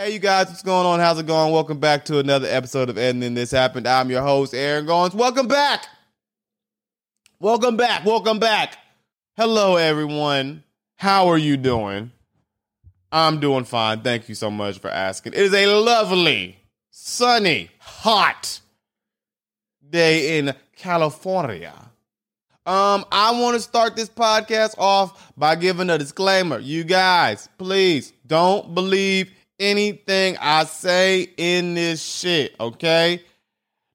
Hey, you guys, what's going on? How's it going? Welcome back to another episode of And Then This Happened. I'm your host, Aaron Goins. Welcome back. Welcome back. Welcome back. Hello, everyone. How are you doing? I'm doing fine. Thank you so much for asking. It is a lovely, sunny, hot day in California. Um, I want to start this podcast off by giving a disclaimer. You guys, please don't believe anything I say in this shit, okay?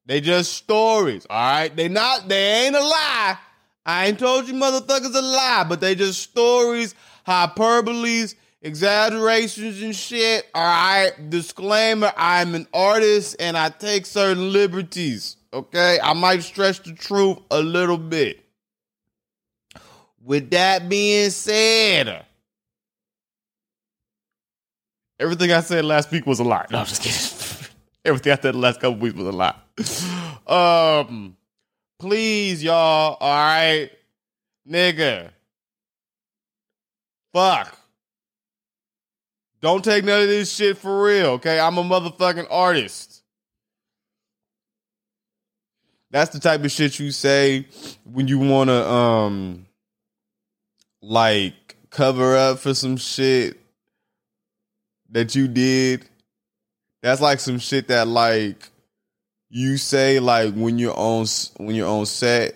They just stories, all right? They not they ain't a lie. I ain't told you motherfuckers a lie, but they just stories, hyperboles, exaggerations and shit. All right. Disclaimer, I'm an artist and I take certain liberties. Okay. I might stretch the truth a little bit. With that being said, everything I said last week was a lie. No, I'm just kidding. everything I said the last couple weeks was a lie. Um, please, y'all. All right, nigga. Fuck. Don't take none of this shit for real, okay? I'm a motherfucking artist. That's the type of shit you say when you want to um like cover up for some shit that you did. That's like some shit that like you say like when you're on when you're on set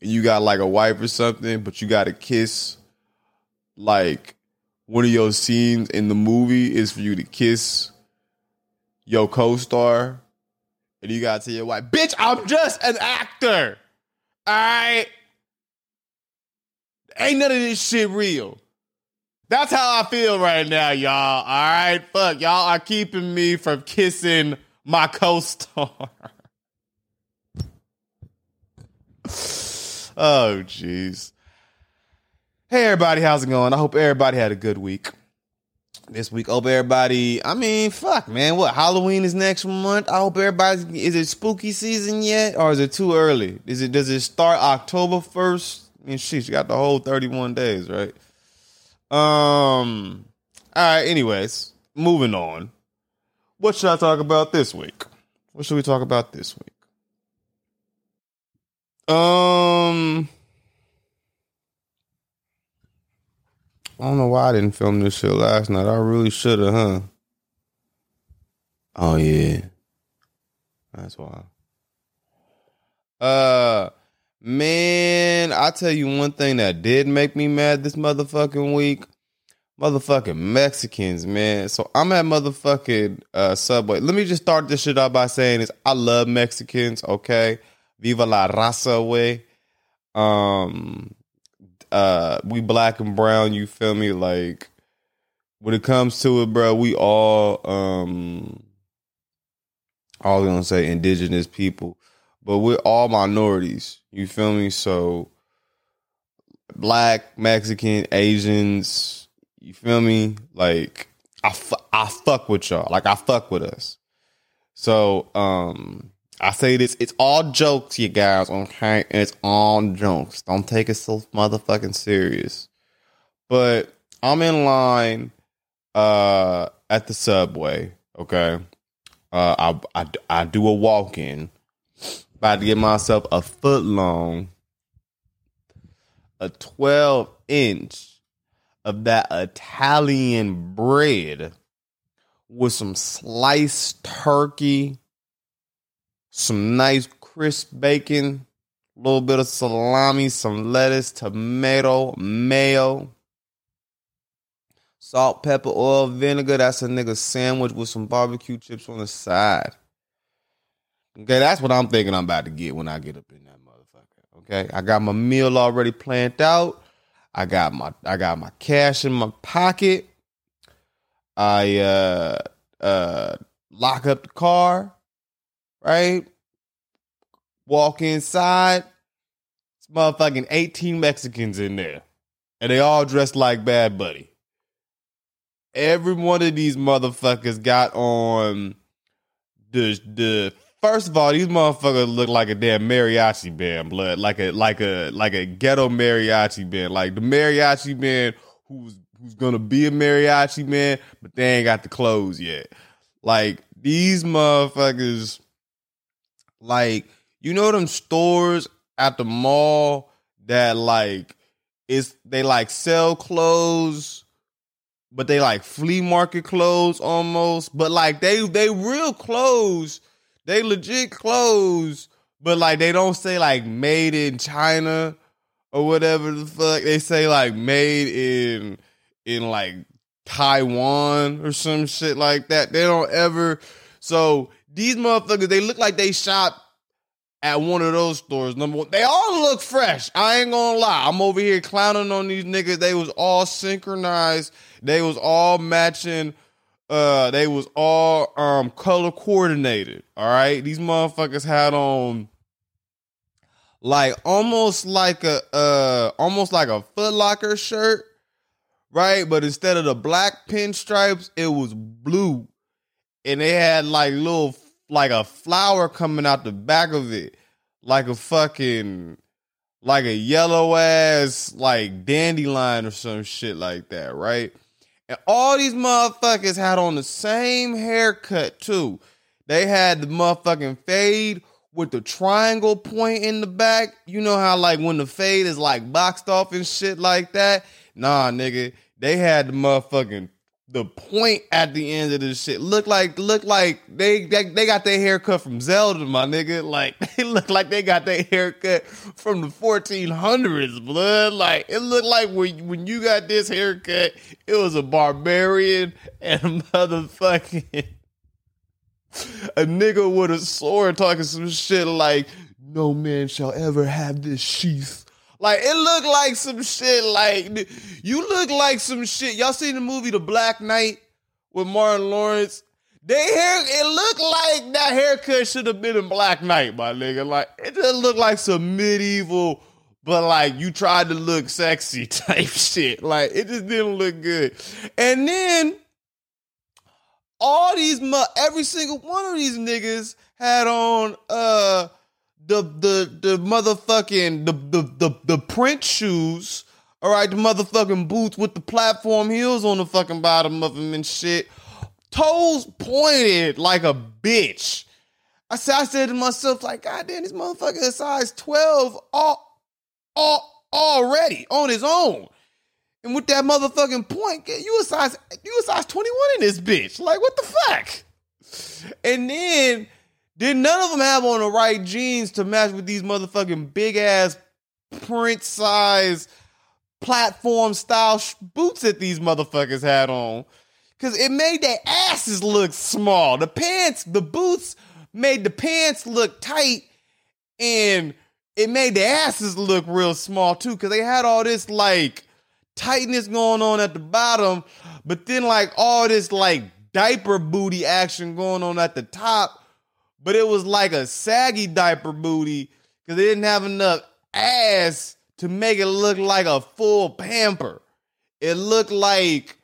and you got like a wife or something, but you got to kiss like one of your scenes in the movie is for you to kiss your co-star and you gotta tell your wife, bitch, I'm just an actor. Alright. Ain't none of this shit real. That's how I feel right now, y'all. All right, fuck, y'all are keeping me from kissing my co-star. oh, jeez. Hey, everybody, how's it going? I hope everybody had a good week this week. Hope everybody. I mean, fuck, man. What Halloween is next month? I hope everybody. Is it spooky season yet, or is it too early? Is it? Does it start October first? I mean, shit, you got the whole thirty-one days, right? Um. All right. Anyways, moving on. What should I talk about this week? What should we talk about this week? Um. I don't know why I didn't film this shit last night. I really should have, huh? Oh yeah. That's why. Uh man, I tell you one thing that did make me mad this motherfucking week. Motherfucking Mexicans, man. So I'm at motherfucking uh, Subway. Let me just start this shit out by saying this. I love Mexicans, okay? Viva la raza way. Um uh we black and brown, you feel me? Like when it comes to it, bro, we all um all gonna say indigenous people, but we're all minorities. You feel me? So black, Mexican, Asians, you feel me? Like I, I fuck with y'all. Like I fuck with us. So um I say this, it's all jokes, you guys, okay? It's all jokes. Don't take it so motherfucking serious. But I'm in line uh at the subway, okay? Uh I I, I do a walk in. About to get myself a foot long, a 12 inch of that Italian bread with some sliced turkey some nice crisp bacon, a little bit of salami, some lettuce, tomato, mayo, salt, pepper, oil, vinegar. That's a nigga sandwich with some barbecue chips on the side. Okay, that's what I'm thinking I'm about to get when I get up in that motherfucker. Okay, I got my meal already planned out. I got my I got my cash in my pocket. I uh uh lock up the car right? Walk inside, it's motherfucking 18 Mexicans in there. And they all dressed like Bad Bunny. Every one of these motherfuckers got on the the first of all, these motherfuckers look like a damn mariachi band, blood. Like a like a like a ghetto mariachi band. Like the mariachi band who's who's gonna be a mariachi man, but they ain't got the clothes yet. Like these motherfuckers, like you know them stores at the mall that like is they like sell clothes, but they like flea market clothes almost. But like they they real clothes, they legit clothes, but like they don't say like made in China or whatever the fuck. They say like made in in like Taiwan or some shit like that. They don't ever. So these motherfuckers, they look like they shop at one of those stores. Number one, they all look fresh. I ain't gonna lie. I'm over here clowning on these niggas. They was all synchronized. They was all matching. Uh, they was all um color coordinated. All right, these motherfuckers had on like almost like a uh almost like a Foot Locker shirt, right? But instead of the black pinstripes, it was blue, and they had like little like a flower coming out the back of it, like a fucking like a yellow ass like dandelion or some shit like that, right? And all these motherfuckers had on the same haircut too. They had the motherfucking fade with the triangle point in the back. You know how like when the fade is like boxed off and shit like that? Nah, nigga. They had the motherfucking the point at the end of this shit look like look like they, they they got their haircut from Zelda, my nigga. Like they look like they got their haircut from the 1400s, blood. Like it looked like when when you got this haircut, it was a barbarian and a motherfucking a nigga with a sword talking some shit like no man shall ever have this sheath like it looked like some shit. Like you look like some shit. Y'all seen the movie The Black Knight with Martin Lawrence? They hair it looked like that haircut should have been in Black Knight, my nigga. Like it just looked like some medieval, but like you tried to look sexy type shit. Like it just didn't look good. And then all these every single one of these niggas had on uh the the the motherfucking the the the, the print shoes. All right, the motherfucking boots with the platform heels on the fucking bottom of them and shit. Toes pointed like a bitch. I said, I said to myself, like, God damn, this motherfucker is size 12 all, all, already on his own. And with that motherfucking point, you a size, you a size 21 in this bitch. Like, what the fuck? And then did none of them have on the right jeans to match with these motherfucking big ass print size platform style sh- boots that these motherfuckers had on? Cause it made their asses look small. The pants, the boots made the pants look tight and it made the asses look real small too. Cause they had all this like tightness going on at the bottom, but then like all this like diaper booty action going on at the top but it was like a saggy diaper booty because they didn't have enough ass to make it look like a full pamper. It looked like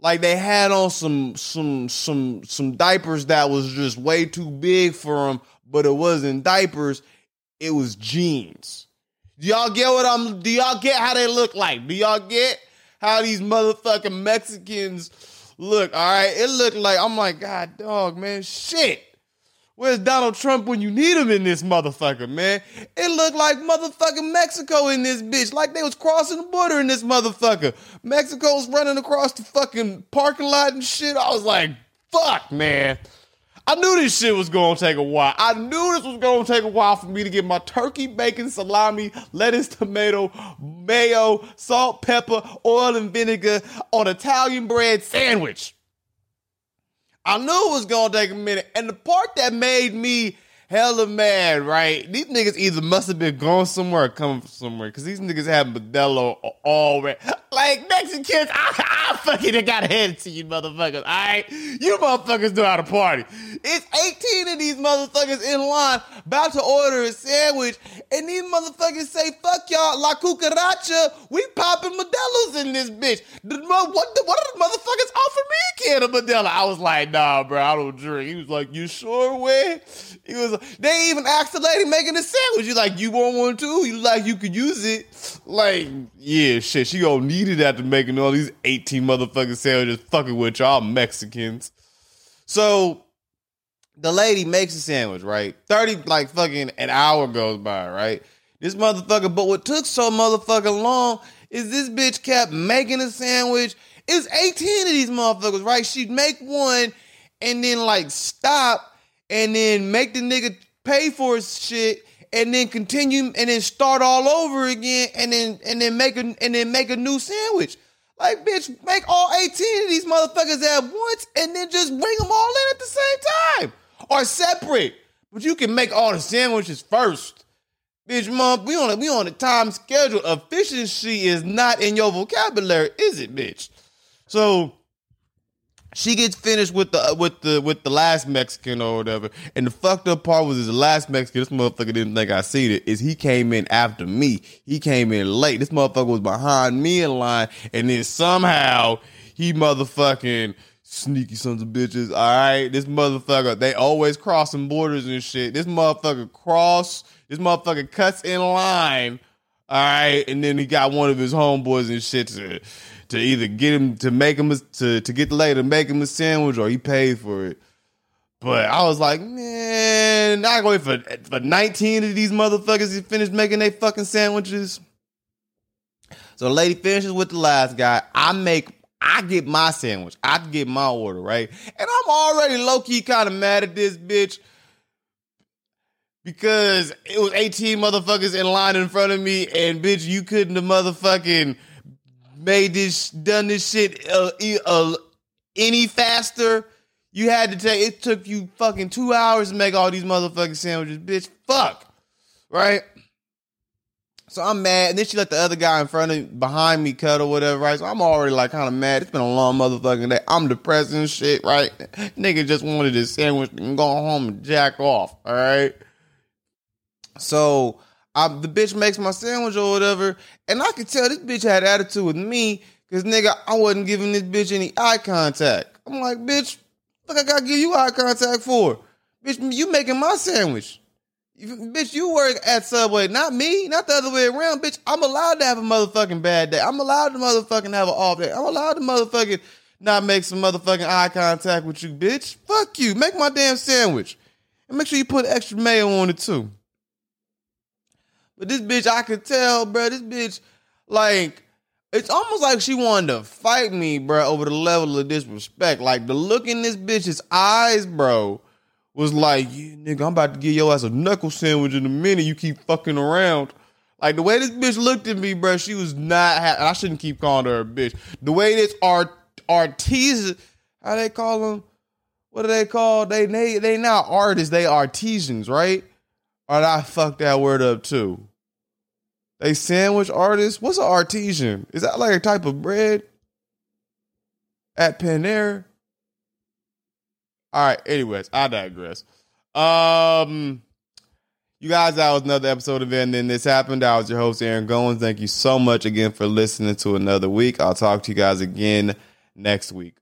like they had on some some some some diapers that was just way too big for them, but it wasn't diapers, it was jeans. Do y'all get what I'm do y'all get how they look like? Do y'all get how these motherfucking Mexicans look? All right, it looked like I'm like, God dog, man, shit. Where's Donald Trump when you need him in this motherfucker, man? It looked like motherfucking Mexico in this bitch, like they was crossing the border in this motherfucker. Mexico's running across the fucking parking lot and shit. I was like, fuck, man. I knew this shit was gonna take a while. I knew this was gonna take a while for me to get my turkey, bacon, salami, lettuce, tomato, mayo, salt, pepper, oil, and vinegar on Italian bread sandwich. I knew it was gonna take a minute. And the part that made me hella mad, right? These niggas either must have been going somewhere or coming from somewhere because these niggas have Modelo already. Like Mexicans, I, I fucking got ahead to you motherfuckers, all right? You motherfuckers know how to party. It's 18 of these motherfuckers in line about to order a sandwich, and these motherfuckers say, fuck y'all, La Cucaracha, we popping Modelo's in this bitch. What, the, what are the motherfuckers offer me a can of Modelo? I was like, nah, bro, I don't drink. He was like, you sure, way? He was. They even asked the lady making the sandwich. You like, you want one too? You like, you could use it. Like, yeah, shit. She gonna need it after making all these eighteen motherfucking sandwiches, fucking with y'all Mexicans. So the lady makes a sandwich, right? 30 like fucking an hour goes by, right? This motherfucker, but what took so motherfucking long is this bitch kept making a sandwich. It's 18 of these motherfuckers, right? She'd make one and then like stop and then make the nigga pay for his shit and then continue and then start all over again and then and then make a and then make a new sandwich. Like, bitch, make all 18 of these motherfuckers at once and then just bring them all in at the same time. Or separate. But you can make all the sandwiches first. Bitch, mom, we on a, we on a time schedule. Efficiency is not in your vocabulary, is it, bitch? So she gets finished with the with the with the last Mexican or whatever. And the fucked up part was the last Mexican. This motherfucker didn't think I seen it. Is he came in after me? He came in late. This motherfucker was behind me in line, and then somehow he motherfucking sneaky sons of bitches. All right, this motherfucker. They always crossing borders and shit. This motherfucker cross. This motherfucker cuts in line. All right, and then he got one of his homeboys and shit to to either get him to make him a, to to get the lady to make him a sandwich or he paid for it. But I was like, man, I go wait for for 19 of these motherfuckers to finish making their fucking sandwiches. So the lady finishes with the last guy. I make I get my sandwich. I get my order, right? And I'm already low-key kind of mad at this bitch because it was 18 motherfuckers in line in front of me, and bitch, you couldn't have motherfucking made this done this shit uh, uh, any faster. You had to take it took you fucking two hours to make all these motherfucking sandwiches, bitch. Fuck. Right? So I'm mad. And then she let the other guy in front of behind me cut or whatever, right? So I'm already like kind of mad. It's been a long motherfucking day. I'm depressed and shit, right? Nigga just wanted his sandwich and go home and jack off. All right. So I, the bitch makes my sandwich or whatever, and I could tell this bitch had attitude with me because nigga, I wasn't giving this bitch any eye contact. I'm like, bitch, what I gotta give you eye contact for? Bitch, you making my sandwich. You, bitch, you work at Subway, not me, not the other way around. Bitch, I'm allowed to have a motherfucking bad day. I'm allowed to motherfucking have an off day. I'm allowed to motherfucking not make some motherfucking eye contact with you, bitch. Fuck you. Make my damn sandwich. And make sure you put extra mayo on it too. But this bitch, I could tell, bro. This bitch, like, it's almost like she wanted to fight me, bro, over the level of disrespect. Like the look in this bitch's eyes, bro, was like, yeah, nigga, I'm about to give your ass a knuckle sandwich in a minute. You keep fucking around. Like the way this bitch looked at me, bro, she was not. I shouldn't keep calling her a bitch. The way this art artisan, how they call them? What do they call? They they they not artists. They artisans, right? Or I fucked that word up too. They sandwich artists. What's an artesian? Is that like a type of bread? At Panera? All right. Anyways, I digress. Um, you guys, that was another episode of And Then This Happened. I was your host, Aaron Goins. Thank you so much again for listening to another week. I'll talk to you guys again next week.